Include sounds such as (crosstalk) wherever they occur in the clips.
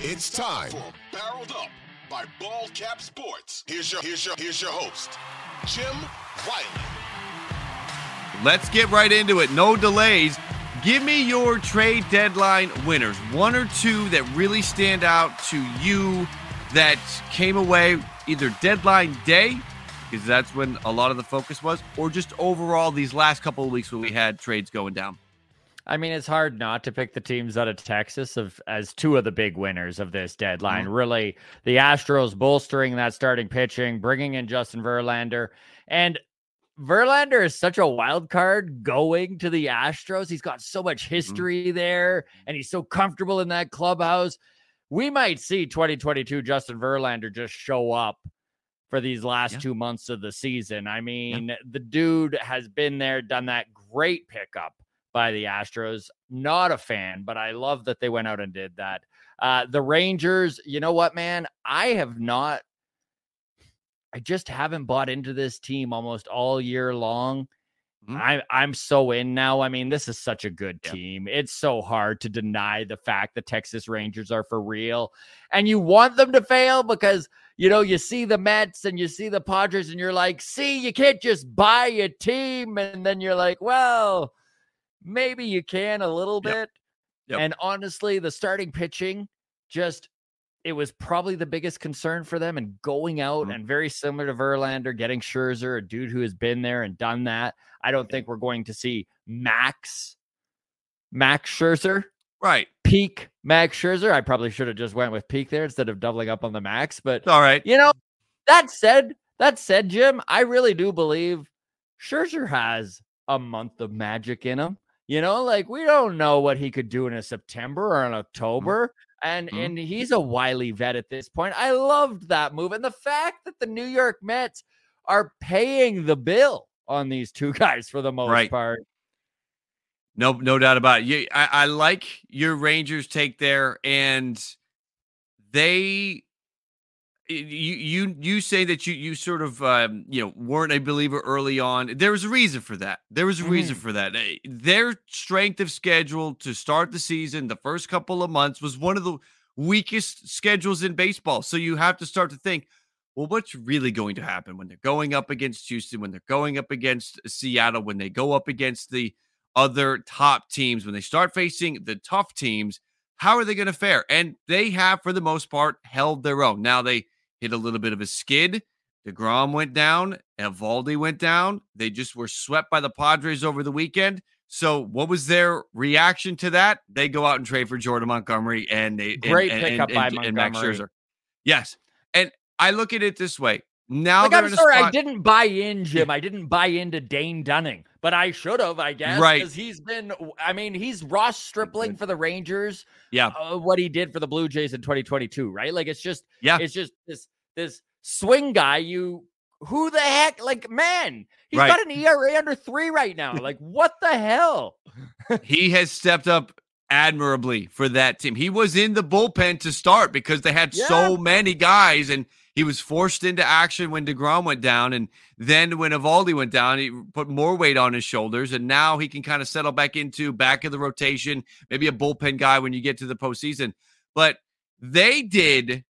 It's time for Barreled Up by Ball Cap Sports. Here's your here's your here's your host, Jim Riley. Let's get right into it. No delays. Give me your trade deadline winners. One or two that really stand out to you that came away either deadline day, because that's when a lot of the focus was, or just overall these last couple of weeks when we had trades going down. I mean, it's hard not to pick the teams out of Texas of as two of the big winners of this deadline. Mm-hmm. Really, the Astros bolstering that starting pitching, bringing in Justin Verlander, and Verlander is such a wild card going to the Astros. He's got so much mm-hmm. history mm-hmm. there, and he's so comfortable in that clubhouse. We might see 2022 Justin Verlander just show up for these last yeah. two months of the season. I mean, yeah. the dude has been there, done that great pickup by the Astros. Not a fan, but I love that they went out and did that. Uh, the Rangers, you know what, man? I have not, I just haven't bought into this team almost all year long. Mm-hmm. I, I'm so in now. I mean, this is such a good team. It's so hard to deny the fact the Texas Rangers are for real. And you want them to fail because, you know, you see the Mets and you see the Padres and you're like, see, you can't just buy a team. And then you're like, well, maybe you can a little yep. bit. Yep. And honestly, the starting pitching just it was probably the biggest concern for them and going out mm-hmm. and very similar to Verlander getting Scherzer, a dude who has been there and done that. I don't think we're going to see Max Max Scherzer. Right. Peak Max Scherzer. I probably should have just went with peak there instead of doubling up on the max, but all right. You know, that said, that said, Jim, I really do believe Scherzer has a month of magic in him. You know, like we don't know what he could do in a September or in mm-hmm. October. And mm-hmm. and he's a wily vet at this point. I loved that move. And the fact that the New York Mets are paying the bill on these two (laughs) guys for the most right. part. No, no doubt about it. You, I, I like your Rangers take there, and they you you you say that you you sort of um, you know weren't a believer early on. There was a reason for that. There was a reason mm. for that. Their strength of schedule to start the season, the first couple of months, was one of the weakest schedules in baseball. So you have to start to think, well, what's really going to happen when they're going up against Houston, when they're going up against Seattle, when they go up against the other top teams, when they start facing the tough teams. How are they going to fare? And they have, for the most part, held their own. Now they hit a little bit of a skid. DeGrom went down. Eovaldi went down. They just were swept by the Padres over the weekend. So, what was their reaction to that? They go out and trade for Jordan Montgomery and they great and, pickup and, by and, Montgomery. and Max Scherzer. Yes, and I look at it this way. Now, like, I'm sorry, I didn't buy in, Jim. I didn't buy into Dane Dunning, but I should have, I guess, right? Because he's been, I mean, he's Ross Stripling for the Rangers. Yeah, uh, what he did for the Blue Jays in 2022, right? Like, it's just, yeah, it's just this this swing guy, you who the heck? Like, man, he's right. got an ERA under three right now. Like, what the hell? (laughs) he has stepped up admirably for that team. He was in the bullpen to start because they had yeah. so many guys, and he was forced into action when DeGrom went down. And then when Eovaldi went down, he put more weight on his shoulders. And now he can kind of settle back into back of the rotation, maybe a bullpen guy when you get to the postseason. But they did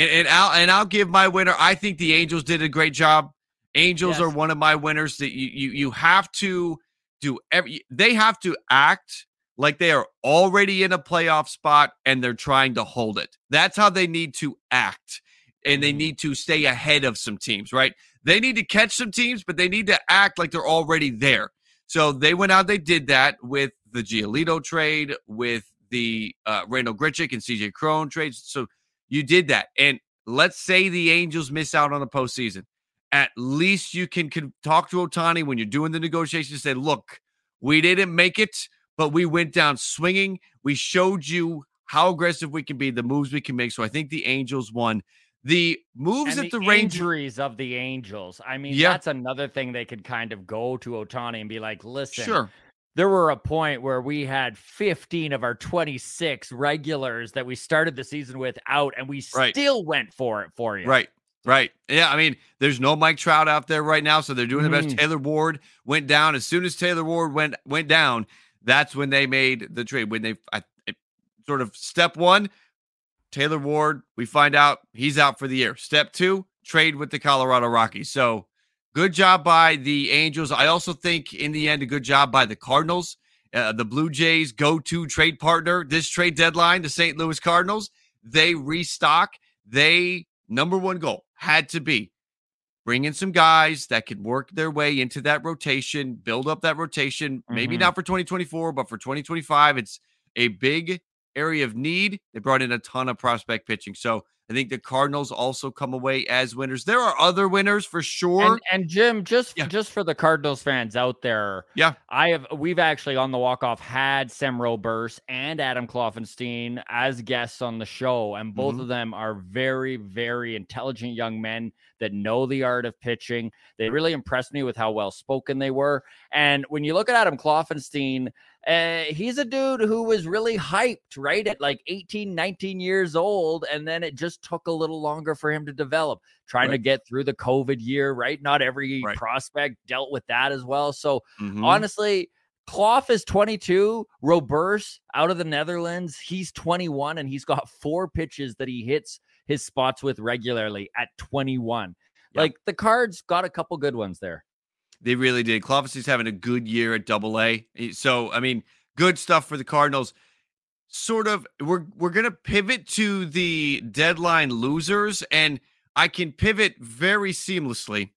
and, and I'll and I'll give my winner. I think the Angels did a great job. Angels yes. are one of my winners. That you you you have to do every. They have to act like they are already in a playoff spot and they're trying to hold it. That's how they need to act, and they need to stay ahead of some teams. Right? They need to catch some teams, but they need to act like they're already there. So they went out. They did that with the Giolito trade, with the uh, Randal Grichuk and CJ Cron trades. So you did that. And let's say the Angels miss out on the postseason. At least you can, can talk to Ohtani when you're doing the negotiations. Say, look, we didn't make it, but we went down swinging. We showed you how aggressive we can be, the moves we can make. So I think the Angels won. The moves and that the, the, Rangers injuries of the Angels. I mean, Yeah. that's another thing they could kind of go to Ohtani and be like, listen, Sure. there were a point where we had 15 of our 26 regulars that we started the season with out, and we Right. still went for it for you. Right. Right. Yeah. I mean, there's no Mike Trout out there right now, so they're doing the best. Mm. Taylor Ward went down. As soon as Taylor Ward went went down, that's when they made the trade. When they I, it, sort of step one, Taylor Ward, we find out he's out for the year. Step two, trade with the Colorado Rockies. So good job by the Angels. I also think in the end, a good job by the Cardinals. Uh, the Blue Jays go to trade partner this trade deadline, the St. Louis Cardinals. They restock. They number one goal had to be bring in some guys that could work their way into that rotation, build up that rotation. Maybe Mhm. not for 2024, but for 2025, it's a big area of need. They brought in a ton of prospect pitching. So I think the Cardinals also come away as winners. There are other winners for sure. And, and Jim, just Yeah. just for the Cardinals fans out there, Yeah. I have we've actually on the walk off had Sem Robberse and Adam Kloffenstein as guests on the show, and both Mhm. of them are very very intelligent young men that know the art of pitching. They really impressed me with how well spoken they were. And when you look at Adam Kloffenstein, uh, he's a dude who was really hyped, right? At like 18, 19 years old. And then it just took a little longer for him to develop, trying to get through the COVID year, right? Not every Right. prospect dealt with that as well. So Mhm. honestly, Clough is 22. Robberse out of the Netherlands, he's 21 and he's got four pitches that he hits his spots with regularly at 21. Yeah. Like the cards got a couple good ones there. They really did. Clovis having a good year at Double A. So I mean, good stuff for the Cardinals. Sort of, we're we're gonna pivot to the deadline losers, and I can pivot very seamlessly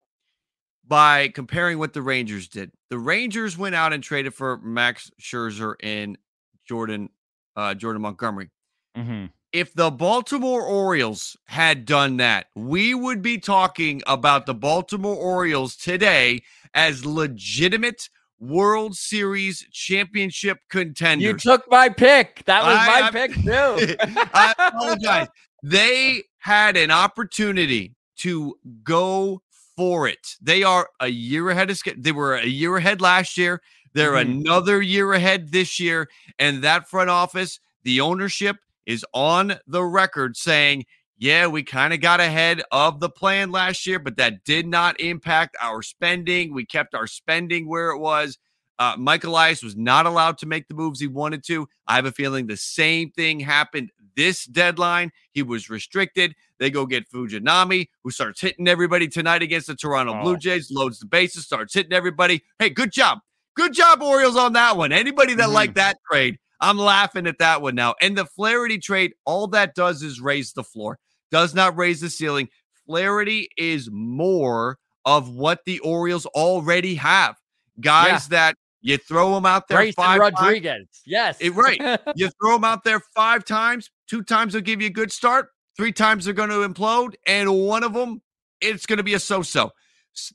by comparing what the Rangers did. The Rangers went out and traded for Max Scherzer and Jordan uh, Jordan Montgomery. Mm-hmm. If the Baltimore Orioles had done that, we would be talking about the Baltimore Orioles today as legitimate World Series championship contenders. You took my pick. That was I- my I- pick (laughs) too. I apologize. They had an opportunity to go for it. They are a year ahead of schedule. They were a year ahead last year. They're Mhm. another year ahead this year. And that front office, the ownership is on the record saying, yeah, we kind of got ahead of the plan last year, but that did not impact our spending. We kept our spending where it was. Uh, Mike Elias was not allowed to make the moves he wanted to. I have a feeling the same thing happened this deadline. He was restricted. They go get Fujinami, who starts hitting everybody tonight against the Toronto Blue Oh. Jays, loads the bases, starts hitting everybody. Hey, good job. Good job, Orioles, on that one. Anybody that Mhm. liked that trade, I'm laughing at that one now. And the Flaherty trade, all that does is raise the floor, does not raise the ceiling. Flaherty is more of what the Orioles already have. Guys that you throw them out there Grayson five times, Rodriguez. Yes. Eh, right. (laughs) you throw them out there five times, two times they'll give you a good start, three times they're going to implode, and one of them, it's going to be a so so.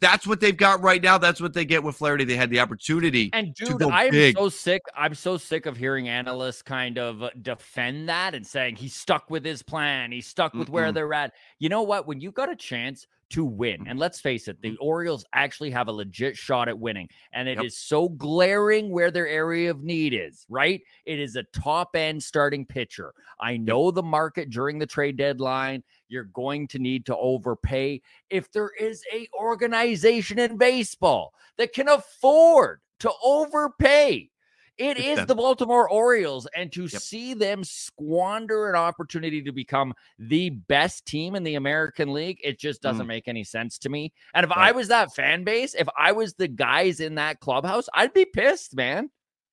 That's what they've got right now. That's what they get with Flaherty. They had the opportunity. And dude, I'm big. so sick. I'm so sick of hearing analysts kind of uh, defend that and saying he's stuck with his plan. He's stuck with where Mm-mm. they're at. You know what? When you got a chance to win, and let's face it, the mm-hmm. Orioles actually have a legit shot at winning, and it is Yep. so glaring where their area of need is. Right? It is a top end starting pitcher. I know the market during the trade deadline. You're going to need to overpay if there is a organization in baseball that can afford to overpay. It It's is them. the Baltimore Orioles, and to Yep. see them squander an opportunity to become the best team in the American League, it just doesn't make any sense to me. And if I Mm. Was that fan base, if I was the guys in that clubhouse, I'd be pissed, man.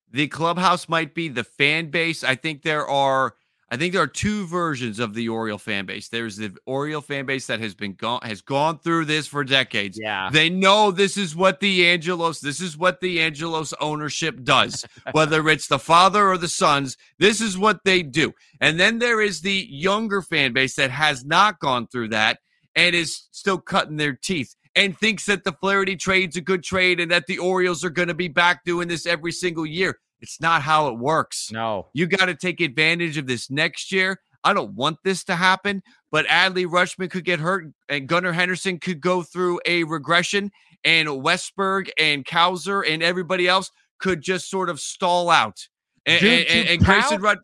the clubhouse might be the fan base. I think there are I think there are two versions of the Oriole fan base. There's the Oriole fan base that has been gone has gone through this for decades. Yeah. They know this is what the Angelos, this is what the Angelos ownership does. Whether (laughs) it's the father or the sons, this is what they do. And then there is the younger fan base that has not gone through that and is still cutting their teeth and thinks that the Flaherty trade's a good trade and that the Orioles are going to be back doing this every single year. It's not how it works. No. You got to take advantage of this next year. I don't want this to happen, but Adley Rutschman could get hurt and Gunnar Henderson could go through a regression and Westburg and Cowser and everybody else could just sort of stall out. And, and, and Grayson Rudd,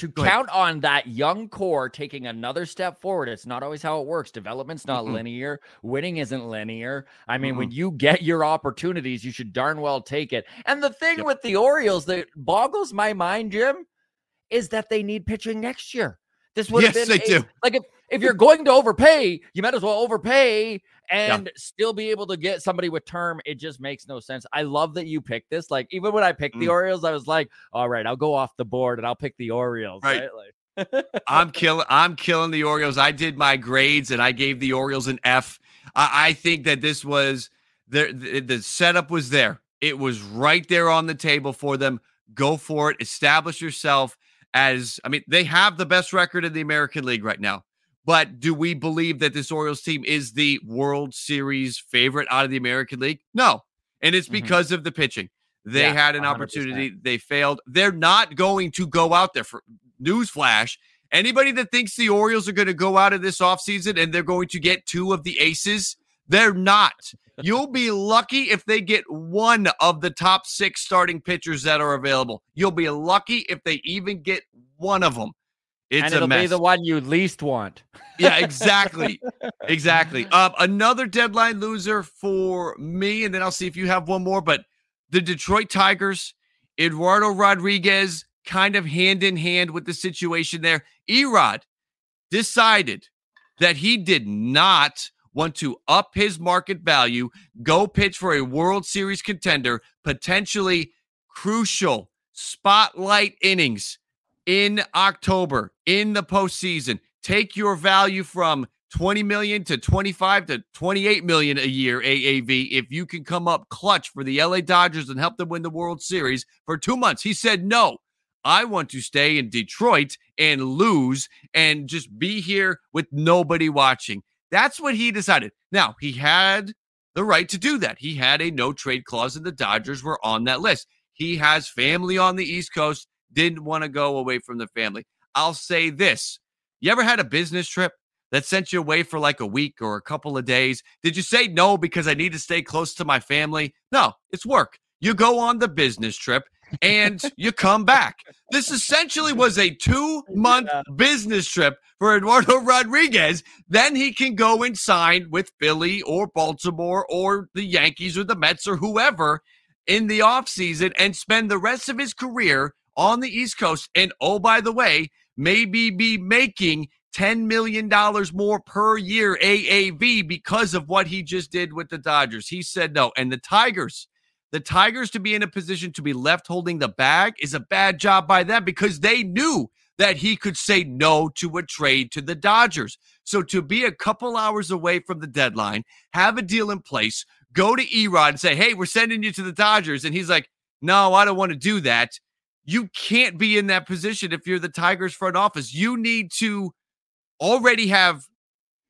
to, Go ahead. count on that young core taking another step forward. It's not always how it works. Development's not Mm-mm. linear. Winning isn't linear. I mean, when you get your opportunities, you should darn well take it. And the thing Yep. with the Orioles that boggles my mind, Jim, is that they need pitching next year. This would have Yes, been they a- do. like if if you're going to overpay, you might as well overpay and still be able to get somebody with term. It just makes no sense. I love that you picked this. Like even when I picked the Mm. Orioles, I was like, all right, I'll go off the board and I'll pick the Orioles. Right. Right. Like, I'm (laughs) killing. I'm killing the Orioles. I did my grades and I gave the Orioles an F. I, I think that this was the, the the setup was there. It was right there on the table for them. Go for it. Establish yourself as. I mean, they have the best record in the American League right now. But do we believe that this Orioles team is the World Series favorite out of the American League? No, and it's Mhm. because of the pitching. They Yeah, had an 100%. opportunity. They failed. They're not going to go out there for newsflash. Anybody that thinks the Orioles are going to go out of this offseason and they're going to get two of the aces, they're not. You'll be lucky if they get one of the top six starting pitchers that are available. You'll be lucky if they even get one of them. It's and it'll be the one you least want. Yeah, exactly. (laughs) exactly. Um, another deadline loser for me, and then I'll see if you have one more. But the Detroit Tigers, Eduardo Rodriguez, kind of hand in hand with the situation there. Erod decided that he did not want to up his market value, go pitch for a World Series contender, potentially crucial spotlight innings in October in the postseason. Take your value from 20 million to 25 to 28 million a year AAV if you can come up clutch for the LA Dodgers and help them win the World Series for 2 months. He said no. I want to stay in Detroit and lose and just be here with nobody watching. That's what he decided. Now, he had the right to do that. He had a no trade clause, and the Dodgers were on that list. He has family on the East Coast, didn't want to go away from the family. I'll say this you ever had a business trip that sent you away for like a week or a couple of days? Did you say no because I need to stay close to my family? No, it's work. You go on the business trip and you come back. This essentially was a two month Yeah. business trip for Eduardo Rodriguez. Then he can go and sign with Philly or Baltimore or the Yankees or the Mets or whoever in the offseason and spend the rest of his career on the East Coast. And oh, by the way, maybe be making $10 million more per year AAV because of what he just did with the Dodgers. He said no. And the Tigers, the Tigers to be in a position to be left holding the bag is a bad job by them because they knew that he could say no to a trade to the Dodgers. So to be a couple hours away from the deadline, have a deal in place, go to Erod and say, hey, we're sending you to the Dodgers. And he's like, no, I don't want to do that. You can't be in that position if you're the Tigers front office. You need to already have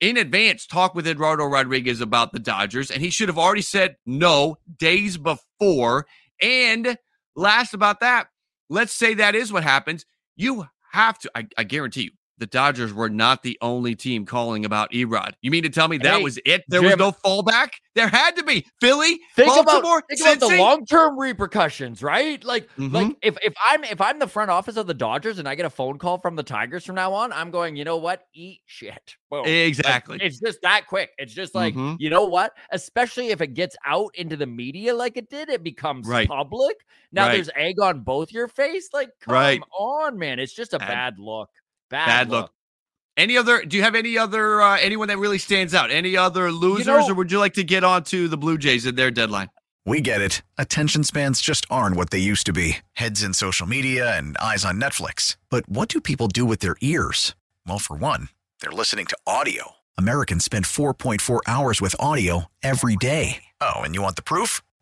in advance talk with Eduardo Rodriguez about the Dodgers, and he should have already said no days before. And last about that, let's say that is what happens. You have to, I, I guarantee you, the Dodgers were not the only team calling about Erod. You mean to tell me that Hey, was it? There was no fallback? There had to be. Philly, Think Baltimore, about think about the long-term repercussions, right? Like Mhm. like if if I'm if I'm the front office of the Dodgers and I get a phone call from the Tigers from now on, I'm going, you know what? Eat shit. Boom. Like, Exactly. it's just that quick. It's just like, Mhm. you know what? Especially if it gets out into the media like it did, it becomes Right. public. Now Right. there's egg on both your face. Like, come Right. on, man. It's just a bad, look. Bad, Bad look. Any other? Do you have any other? Uh, anyone that really stands out? Any other losers, know- or would you like to get on to the Blue Jays and their deadline? We get it. Attention spans just aren't what they used to be heads in social media and eyes on Netflix. But what do people do with their ears? Well, for one, they're listening to audio. Americans spend 4.4 hours with audio every day. Oh, and you want the proof?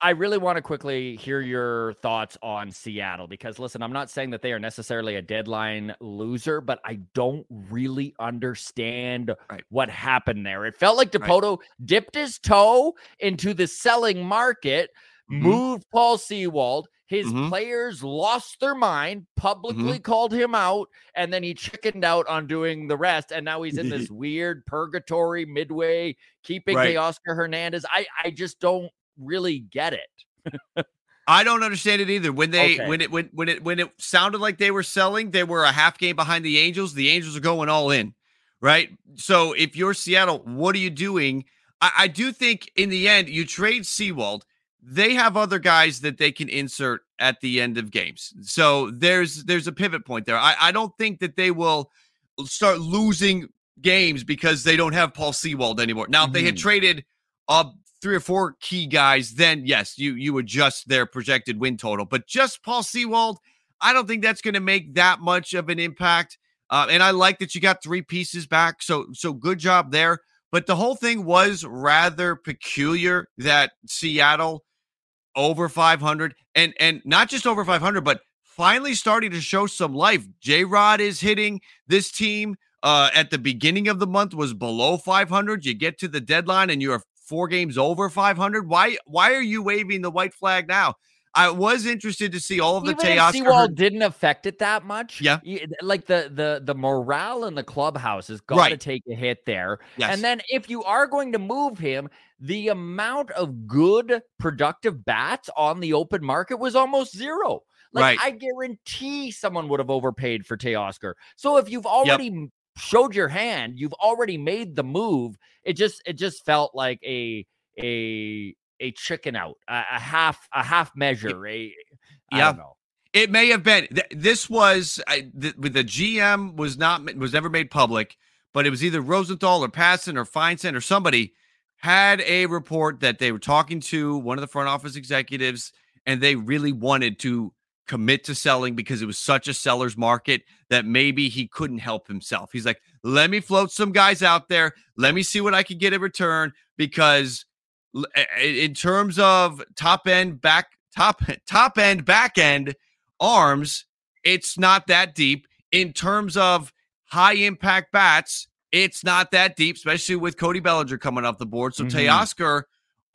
I really want to quickly hear your thoughts on Seattle because listen, I'm not saying that they are necessarily a deadline loser, but I don't really understand right. what happened there. It felt like Dipoto right. dipped his toe into the selling market, mm-hmm. moved Paul Sewald. His mm-hmm. players lost their mind, mm-hmm. publicly mm-hmm. called him out, and then he chickened out on doing the rest. And now he's in this (laughs) weird purgatory midway, keeping right. Oscar Hernandez. I, I just don't really get it. I don't understand it either. When they okay. when it when when it when it sounded like they were selling, they were a half game behind the Angels. The Angels are going all in, right? So if you're Seattle, what are you doing? I, I do think in the end you trade Sewald. They have other guys that they can insert at the end of games. So there's there's a pivot point there. I, I don't think that they will start losing games because they don't have Paul Sewald anymore. Now, if they had mm-hmm. traded a three or four key guys, then yes, you you adjust their projected win total. But just Paul Sewald, I don't think that's going to make that much of an impact. Uh, and I like that you got three pieces back, so so good job there. But the whole thing was rather peculiar that Seattle over 500 and and not just over 500, but finally starting to show some life. J Rod is hitting this team. Uh, at the beginning of the month was below 500. You get to the deadline and you're four games over 500. Why why are you waving the white flag now? I was interested to see all of the Even Teoscar. Sewald didn't affect it that much. Yeah, like the the the morale in the clubhouse has got right. to take a hit there. Yes. And then if you are going to move him, the amount of good productive bats on the open market was almost zero. Like right. I guarantee someone would have overpaid for Teoscar. So if you've already yep showed your hand, you've already made the move. It just it just felt like a a a chicken out, a, a half a half measure. A I yeah. It may have been. This was the, the GM was not was never made public, but it was either Rosenthal or Passan or Feinsand or somebody had a report that they were talking to one of the front office executives and they really wanted to commit to selling because it was such a seller's market that maybe he couldn't help himself. He's like, let me float some guys out there. Let me see what I can get in return because in terms of top end back top (laughs) top end back end arms, it's not that deep. In terms of high impact bats, it's not that deep, especially with Cody Bellinger coming off the board. So mm-hmm. Teoscar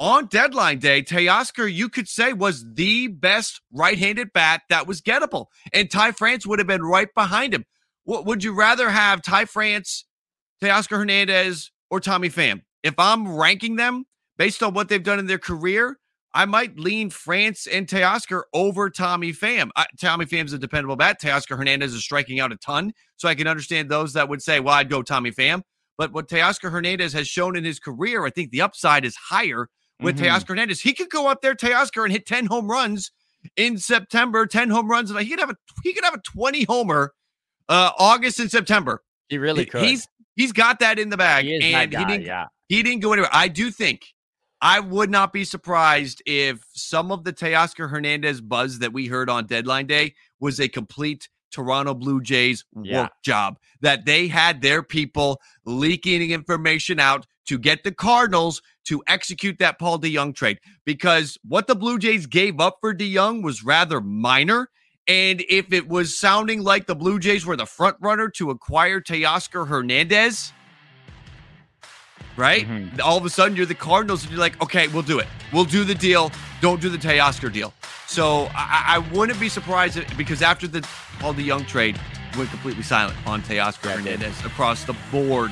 on deadline day, Teoscar, you could say, was the best right handed bat that was gettable. And Ty France would have been right behind him. What, would you rather have Ty France, Teoscar Hernandez, or Tommy Pham? If I'm ranking them based on what they've done in their career, I might lean France and Teoscar over Tommy Pham. Uh, Tommy Pham's a dependable bat. Teoscar Hernandez is striking out a ton. So I can understand those that would say, well, I'd go Tommy Pham. But what Teoscar Hernandez has shown in his career, I think the upside is higher with mm-hmm. Teoscar Hernandez. He could go up there, Teoscar, and hit 10 home runs in September, 10 home runs. And he could have a he could have a 20 homer uh August and September. He really could. He's he's got that in the bag. He and guy, he didn't yeah. he didn't go anywhere. I do think I would not be surprised if some of the Teoscar Hernandez buzz that we heard on deadline day was a complete Toronto Blue Jays yeah. work job. That they had their people leaking information out to get the Cardinals to execute that Paul DeJong trade because what the Blue Jays gave up for DeJong was rather minor. And if it was sounding like the Blue Jays were the front runner to acquire Teoscar Hernandez, right? Mm-hmm. All of a sudden you're the Cardinals and you're like, okay, we'll do it. We'll do the deal. Don't do the Teoscar deal. So I, I wouldn't be surprised if, because after the Paul DeJong trade, went completely silent on Teoscar Hernandez across the board